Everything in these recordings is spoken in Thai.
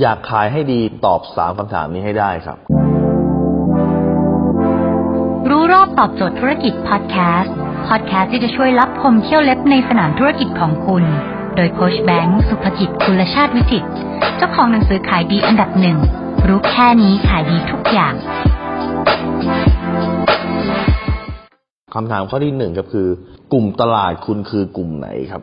อยากขายให้ดีตอบสามคำถามนี้ให้ได้ครับ รู้รอบตอบโจทย์ธุรกิจพอดแคสต์พอดแคสต์ที่จะช่วยรับพมเที่ยวเล็บในสนามธุรกิจของคุณ โดยโคชแบงค์สุภกิจคุลชาติวิจิตรเจ้าของหนังสือขายดีอันดับหนึ่งรู้แค่นี้ขายดีทุกอย่างคำถามข้อที่หนึ่งก็คือ กลุ่มตลาดคุณคือกลุ่มไหนครับ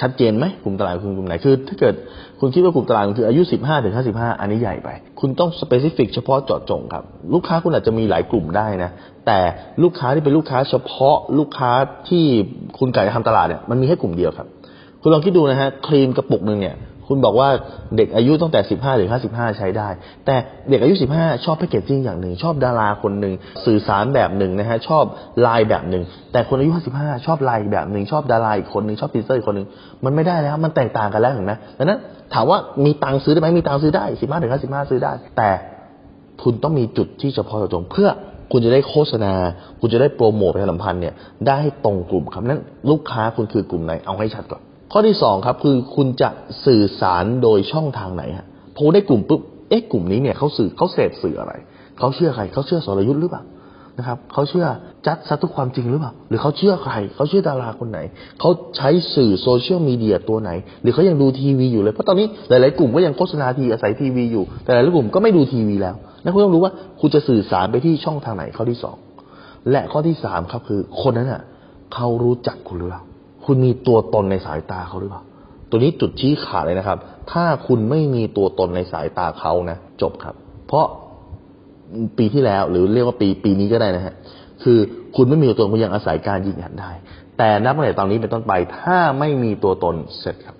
ชัดเจนไหมกลุ่มตลาดคุณกลุ่มไหนคือ ถ้าเกิดคุณคิดว่ากลุ่มตลาดคุณคืออายุ 15ถึง55 อันนี้ใหญ่ไป คุณต้องสเปซิฟิกเฉพาะเจาะจงครับ ลูกค้าคุณอาจจะมีหลายกลุ่มได้นะ แต่ลูกค้าที่เป็นลูกค้าเฉพาะลูกค้าที่คุณกะจะทำตลาดเนี่ยมันมีแค่กลุ่มเดียวครับ คุณลองคิดดูนะฮะครีมกระปุกหนึ่งเนี่ย คุณบอกว่าเด็กอายุตั้งแต่ 15ถึง55 ใช้ได้ แต่เด็กอายุ 15 ชอบแพคเกจจิ้งอย่างหนึ่ง ชอบดาราคนหนึ่ง สื่อสารแบบหนึ่งนะฮะ ชอบลายแบบหนึ่ง แต่คนอายุ 55 ชอบลายแบบหนึ่ง ชอบดาราอีกคนหนึ่ง ชอบพรีเซอร์อีกคนหนึ่ง มันไม่ได้แล้ว มันแตกต่างกันแล้วเห็นไหมดังนั้นถามว่ามีตังค์ซื้อได้ไหมมีตังค์ซื้อได้ 15ถึง55 ซื้อได้ แต่คุณต้องมีจุดที่เฉพาะเจาะจงเพื่อคุณจะได้โฆษณา คุณจะได้โปรโมทประชาสัมพันธ์เนี่ย ได้ให้ตรงกลุ่มครับนั้นลูกค้าคุณคือกลุ่มไหน เอาให้ชัดก่อน ข้อที่สองครับคือคุณจะสื่อสารโดยช่องทางไหนฮะพอได้กลุ่มปุ๊บเอ๊ะกลุ่มนี้เนี่ยเขาสื่อเขาเสพสื่ออะไรเขาเชื่อใครเขาเชื่อสรยุทธ์หรือเปล่านะครับเขาเชื่อจัดซัทุกความจริงหรือเปล่าหรือเขาเชื่อใครเขาเชื่อดาราคนไหนเขาใช้สื่อโซเชียลมีเดียตัวไหน หรือเขายังดูทีวีอยู่เลยเพราะตอนนี้หลาย ๆ กลุ่มก็ยังโฆษณาทีอาศัยทีวีอยู่ แต่หลายๆกลุ่มก็ไม่ดูทีวีแล้วนั่นคุณต้องรู้ว่าคุณจะสื่อสารไปที่ช่องทางไหนข้อที่สองและข้อที่สามครับคือคนนั้นอะเขารู้จักคุณหรือเปล่า คุณมีตัวตนในสายตาเขาหรือเปล่า ตัวนี้จุดชี้ขาดเลยนะครับ ถ้าคุณไม่มีตัวตนในสายตาเขานะ จบครับ เพราะปีที่แล้วหรือเรียกว่าปีปีนี้ก็ได้นะฮะ คือคุณไม่มีตัวตนคุณยังอาศัยการยืนยันได้ แต่นับตั้งแต่ตอนนี้เป็นต้นไป ถ้าไม่มีตัวตนเสร็จครับ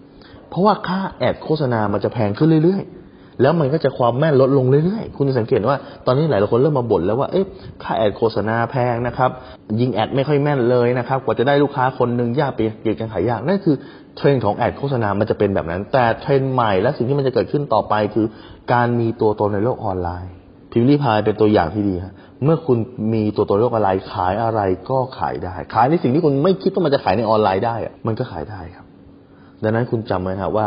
เพราะว่าค่าแอดโฆษณามันจะแพงขึ้นเรื่อยๆ แล้วมันก็จะความแม่นลดลงเรื่อยๆ คุณจะสังเกตว่าตอนนี้หลายคนเริ่มมาบ่นแล้วว่าเอ๊ะค่าแอดโฆษณาแพงนะครับ ยิงแอดไม่ค่อยแม่นเลยนะครับ กว่าจะได้ลูกค้าคนหนึ่งยากไปเกี่ยวกันขายยากนั่นคือเทรนด์ของ ad โฆษณา มันจะเป็นแบบนั้น แต่เทรนด์ใหม่และสิ่งที่มันจะเกิดขึ้นต่อไปคือ การมีตัวตนในโลกออนไลน์ พิมรี่พายเป็นตัวอย่างที่ดีฮะเมื่อคุณมีตัวตนโลกออนไลน์ขายอะไรก็ขายได้ ขายในสิ่งที่คุณไม่คิดว่ามันจะขายในออนไลน์ได้ มันก็ขายได้ครับ ดังนั้นคุณจำไว้ครับว่า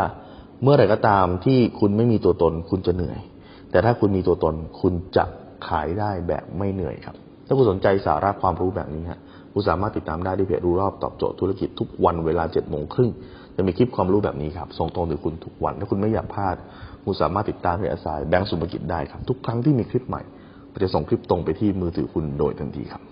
เมื่อไหร่ก็ตามที่คุณไม่มีตัวตน คุณจะเหนื่อย แต่ถ้าคุณมีตัวตน คุณจะขายได้แบบไม่เหนื่อยครับ ถ้าคุณสนใจสาระความรู้แบบนี้ฮะคุณสามารถติดตามได้ที่เพจรู้รอบตอบโจทย์ธุรกิจทุกวันเวลาเจ็ดโมงครึ่งจะมีคลิปความรู้แบบนี้ครับ ส่งตรงถึงคุณทุกวัน ถ้าคุณไม่อยากพลาด คุณสามารถติดตามเพจอาสายแบงก์สุภกิจได้ครับ ทุกครั้งที่มีคลิปใหม่จะส่งคลิปตรงไปที่มือถือคุณโดยทันทีครับ